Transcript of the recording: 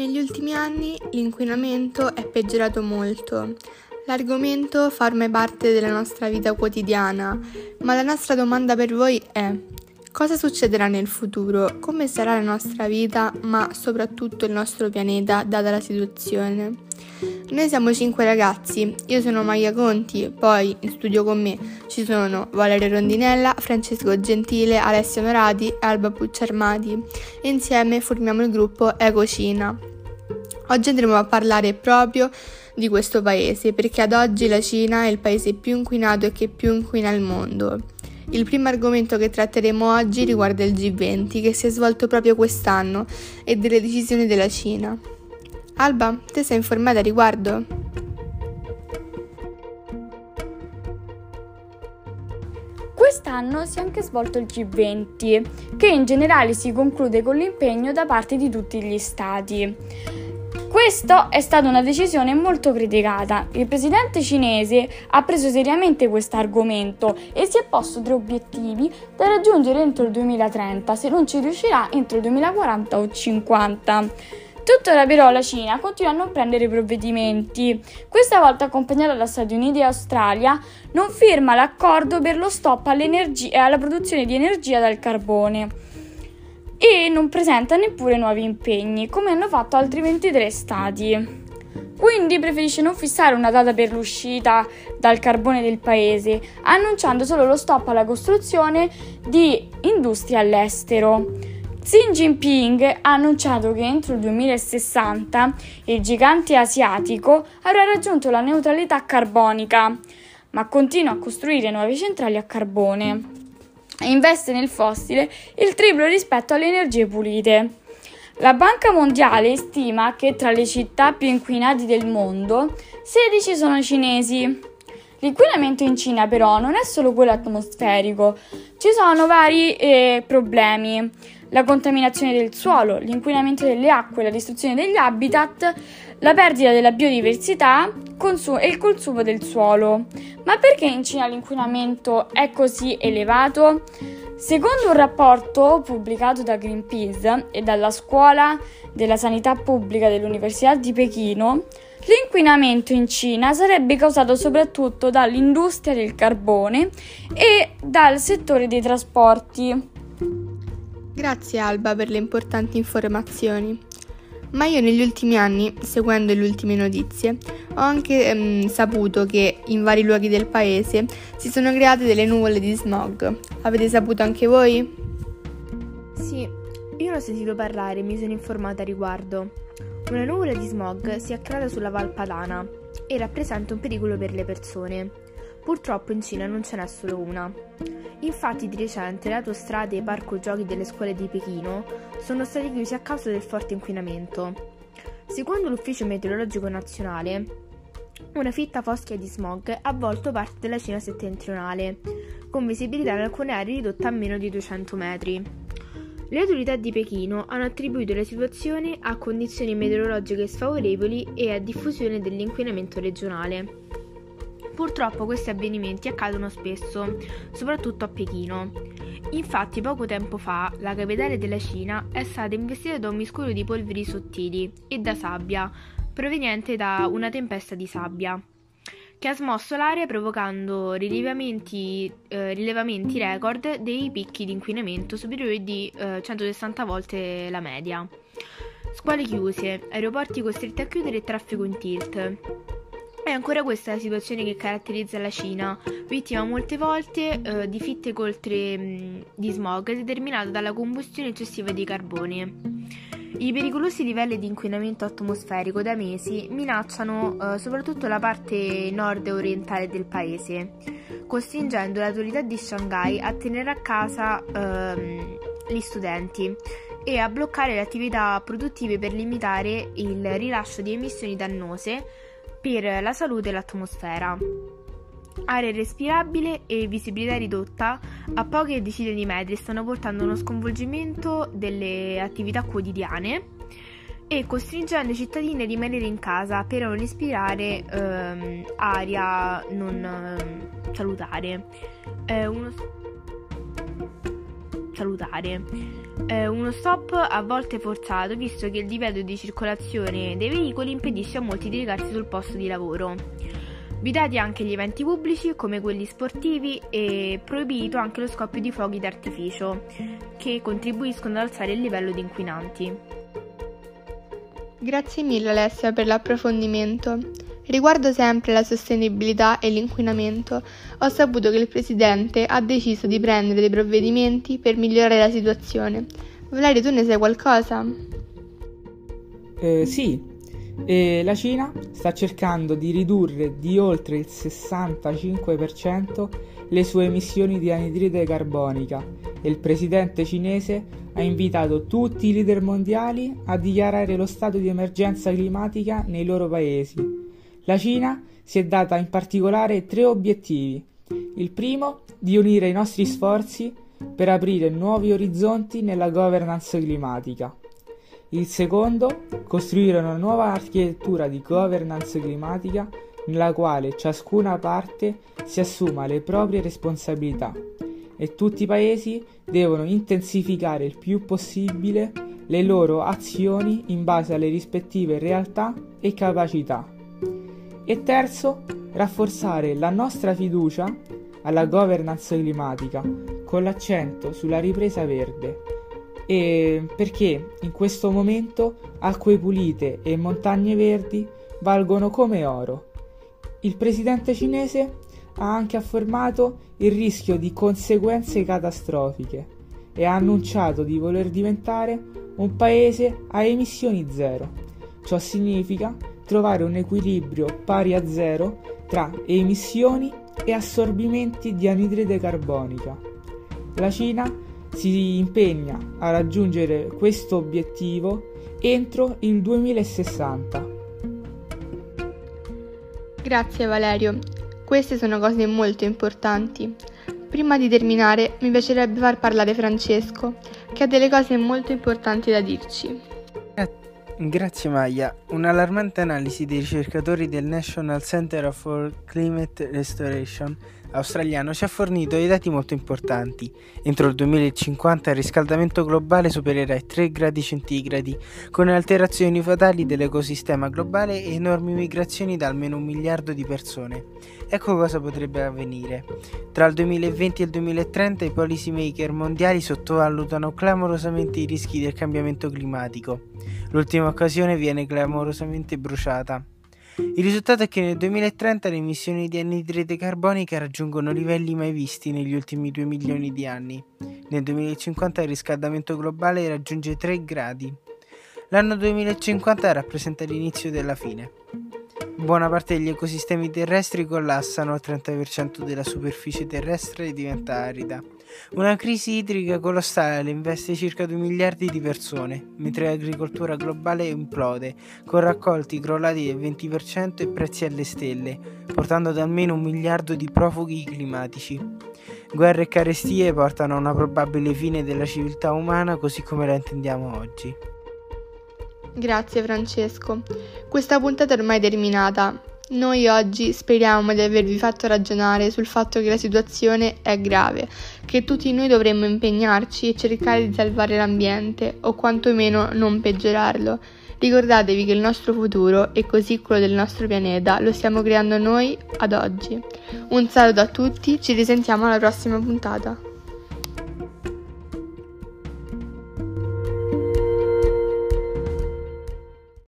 Negli ultimi anni l'inquinamento è peggiorato molto. L'argomento fa ormai parte della nostra vita quotidiana, ma la nostra domanda per voi è cosa succederà nel futuro? Come sarà la nostra vita, ma soprattutto il nostro pianeta data la situazione? Noi siamo cinque ragazzi, io sono Maia Conti, poi in studio con me ci sono Valerio Rondinella, Francesco Gentile, Alessio Norati e Alba Pucciarmati insieme formiamo il gruppo Ecocina. Oggi andremo a parlare proprio di questo paese perché ad oggi la Cina è il paese più inquinato e che più inquina al mondo. Il primo argomento che tratteremo oggi riguarda il G20 che si è svolto proprio quest'anno e delle decisioni della Cina. Alba, te sei informata a riguardo? Quest'anno si è anche svolto il G20, che in generale si conclude con l'impegno da parte di tutti gli stati. Questa è stata una decisione molto criticata. Il presidente cinese ha preso seriamente questo argomento e si è posto tre obiettivi da raggiungere entro il 2030, se non ci riuscirà entro il 2040 o 50. Tuttora però la Cina continua a non prendere provvedimenti. Questa volta accompagnata da Stati Uniti e Australia, non firma l'accordo per lo stop alla produzione di energia dal carbone e non presenta neppure nuovi impegni, come hanno fatto altri 23 stati. Quindi preferisce non fissare una data per l'uscita dal carbone del paese, annunciando solo lo stop alla costruzione di industrie all'estero. Xi Jinping ha annunciato che entro il 2060 il gigante asiatico avrà raggiunto la neutralità carbonica, ma continua a costruire nuove centrali a carbone investe nel fossile il triplo rispetto alle energie pulite. La Banca Mondiale stima che tra le città più inquinate del mondo 16 sono cinesi. L'inquinamento in Cina però non è solo quello atmosferico, ci sono vari eh, problemi la contaminazione del suolo, l'inquinamento delle acque, la distruzione degli habitat, la perdita della biodiversità e il consumo del suolo. Ma perché in Cina l'inquinamento è così elevato? Secondo un rapporto pubblicato da Greenpeace e dalla Scuola della Sanità Pubblica dell'Università di Pechino, l'inquinamento in Cina sarebbe causato soprattutto dall'industria del carbone e dal settore dei trasporti. Grazie Alba per le importanti informazioni. Ma io negli ultimi anni, seguendo le ultime notizie, ho anche ehm, saputo che in vari luoghi del paese si sono create delle nuvole di smog. Avete saputo anche voi? Sì, io ne ho sentito parlare e mi sono informata a riguardo. Una nuvola di smog si è creata sulla Val Padana e rappresenta un pericolo per le persone. Purtroppo in Cina non ce n'è solo una. Infatti di recente le autostrade e i parco giochi delle scuole di Pechino sono stati chiusi a causa del forte inquinamento. Secondo l'Ufficio Meteorologico Nazionale, una fitta foschia di smog ha avvolto parte della Cina settentrionale, con visibilità in alcune aree ridotta a meno di 200 metri. Le autorità di Pechino hanno attribuito la situazione a condizioni meteorologiche sfavorevoli e a diffusione dell'inquinamento regionale. Purtroppo questi avvenimenti accadono spesso, soprattutto a Pechino. Infatti poco tempo fa la capitale della Cina è stata investita da un miscuglio di polveri sottili e da sabbia, proveniente da una tempesta di sabbia, che ha smosso l'area provocando rilevamenti, eh, rilevamenti record dei picchi di inquinamento superiori di eh, 160 volte la media. Scuole chiuse, aeroporti costretti a chiudere e traffico in tilt. È ancora questa la situazione che caratterizza la Cina, vittima molte volte eh, di fitte coltre mh, di smog determinato dalla combustione eccessiva di carbone. I pericolosi livelli di inquinamento atmosferico da mesi minacciano eh, soprattutto la parte nord orientale del paese, costringendo l'autorità di Shanghai a tenere a casa ehm, gli studenti e a bloccare le attività produttive per limitare il rilascio di emissioni dannose per la salute e l'atmosfera. Aria respirabile e visibilità ridotta a poche decine di metri stanno portando a uno sconvolgimento delle attività quotidiane e costringendo i cittadini a rimanere in casa per non respirare ehm, aria non eh, salutare. Uno... salutare. Eh, uno stop a volte forzato visto che il divieto di circolazione dei veicoli impedisce a molti di recarsi sul posto di lavoro. Vietati anche gli eventi pubblici come quelli sportivi e proibito anche lo scoppio di fuochi d'artificio che contribuiscono ad alzare il livello di inquinanti. Grazie mille Alessia per l'approfondimento. Riguardo sempre la sostenibilità e l'inquinamento, ho saputo che il Presidente ha deciso di prendere dei provvedimenti per migliorare la situazione. Valerio, tu ne sai qualcosa? Eh, sì, e la Cina sta cercando di ridurre di oltre il 65% le sue emissioni di anidride carbonica e il presidente cinese ha invitato tutti i leader mondiali a dichiarare lo stato di emergenza climatica nei loro paesi. La Cina si è data in particolare tre obiettivi. Il primo, di unire i nostri sforzi per aprire nuovi orizzonti nella governance climatica. Il secondo, costruire una nuova architettura di governance climatica nella quale ciascuna parte si assuma le proprie responsabilità e tutti i paesi devono intensificare il più possibile le loro azioni in base alle rispettive realtà e capacità. E terzo, rafforzare la nostra fiducia alla governance climatica con l'accento sulla ripresa verde e perché in questo momento acque pulite e montagne verdi valgono come oro. Il presidente cinese ha anche affermato il rischio di conseguenze catastrofiche e ha annunciato di voler diventare un paese a emissioni zero. Ciò significa trovare un equilibrio pari a zero tra emissioni e assorbimenti di anidride carbonica. La Cina si impegna a raggiungere questo obiettivo entro il 2060. Grazie Valerio, queste sono cose molto importanti. Prima di terminare mi piacerebbe far parlare Francesco, che ha delle cose molto importanti da dirci. Grazie Maya. Un'allarmante analisi dei ricercatori del National Center for Climate Restoration australiano ci ha fornito dei dati molto importanti. Entro il 2050 il riscaldamento globale supererà i 3 gradi centigradi, con alterazioni fatali dell'ecosistema globale e enormi migrazioni da almeno un miliardo di persone. Ecco cosa potrebbe avvenire. Tra il 2020 e il 2030 i policy maker mondiali sottovalutano clamorosamente i rischi del cambiamento climatico. L'ultima occasione viene clamorosamente bruciata. Il risultato è che nel 2030 le emissioni di anidride carbonica raggiungono livelli mai visti negli ultimi 2 milioni di anni. Nel 2050 il riscaldamento globale raggiunge 3 gradi. L'anno 2050 rappresenta l'inizio della fine. Buona parte degli ecosistemi terrestri collassano, il 30% della superficie terrestre diventa arida. Una crisi idrica colossale investe circa 2 miliardi di persone, mentre l'agricoltura globale implode, con raccolti crollati del 20% e prezzi alle stelle, portando ad almeno un miliardo di profughi climatici. Guerre e carestie portano a una probabile fine della civiltà umana così come la intendiamo oggi. Grazie Francesco. Questa puntata è ormai terminata. Noi oggi speriamo di avervi fatto ragionare sul fatto che la situazione è grave, che tutti noi dovremmo impegnarci e cercare di salvare l'ambiente o quantomeno non peggiorarlo. Ricordatevi che il nostro futuro e così quello del nostro pianeta lo stiamo creando noi ad oggi. Un saluto a tutti, ci risentiamo alla prossima puntata.